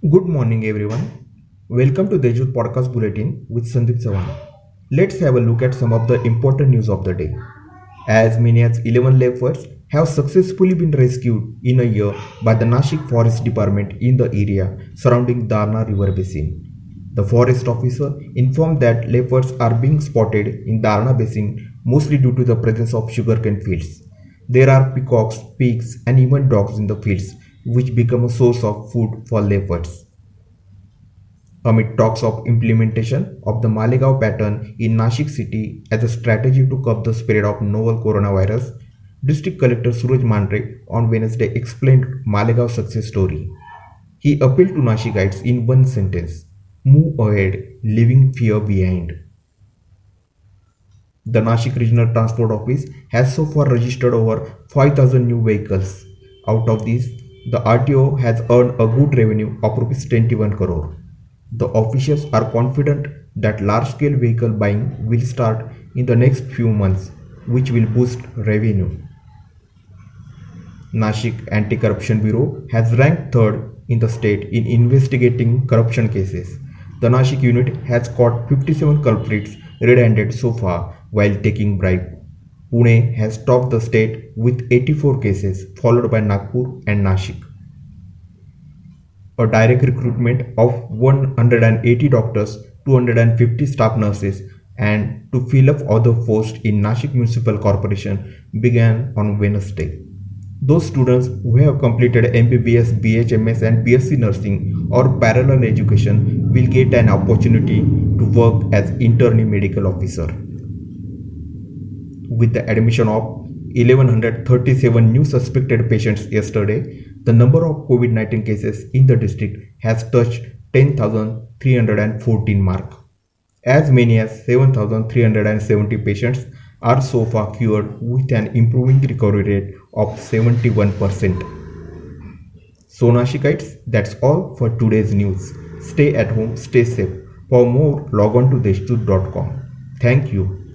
Good morning, everyone. Welcome to Deshdoot Podcast Bulletin with Sandeep Sawan. Let's have a look at some of the important news of the day. As many as 11 leopards have successfully been rescued in a year by the Nashik Forest Department in the area surrounding Darna River Basin. The forest officer informed that leopards are being spotted in Darna Basin mostly due to the presence of sugarcane fields. There are peacocks, pigs, and even dogs in the fields which become a source of food for leopards. Amid talks of implementation of the Malegaon pattern in Nashik city as a strategy to curb the spread of novel coronavirus, District Collector Suraj Mandhare on Wednesday explained Malegaon's success story. He appealed to Nashikites in one sentence move ahead, leaving fear behind. The Nashik Regional Transport Office has so far registered over 5,000 new vehicles. Out of these, the RTO has earned a good revenue of rupees 21 crore. The officials are confident that large-scale vehicle buying will start in the next few months, which will boost revenue. Nashik Anti-Corruption Bureau has ranked third in the state in investigating corruption cases. The Nashik unit has caught 57 culprits red-handed so far while taking bribe. Pune has topped the state with 84 cases, followed by Nagpur and Nashik. A direct recruitment of 180 doctors, 250 staff nurses, and to fill up other posts in Nashik Municipal Corporation began on Wednesday. Those students who have completed MBBS, BHMS, and BSc nursing or parallel education will get an opportunity to work as internee medical officer with the admission of 1137 new suspected patients yesterday, the number of COVID 19 cases in the district has touched 10,314 mark. As many as 7,370 patients are so far cured with an improving recovery rate of 71%. So Nashikites, that's all for today's news. Stay at home, stay safe. For more, log on to deshdoot.com. Thank you.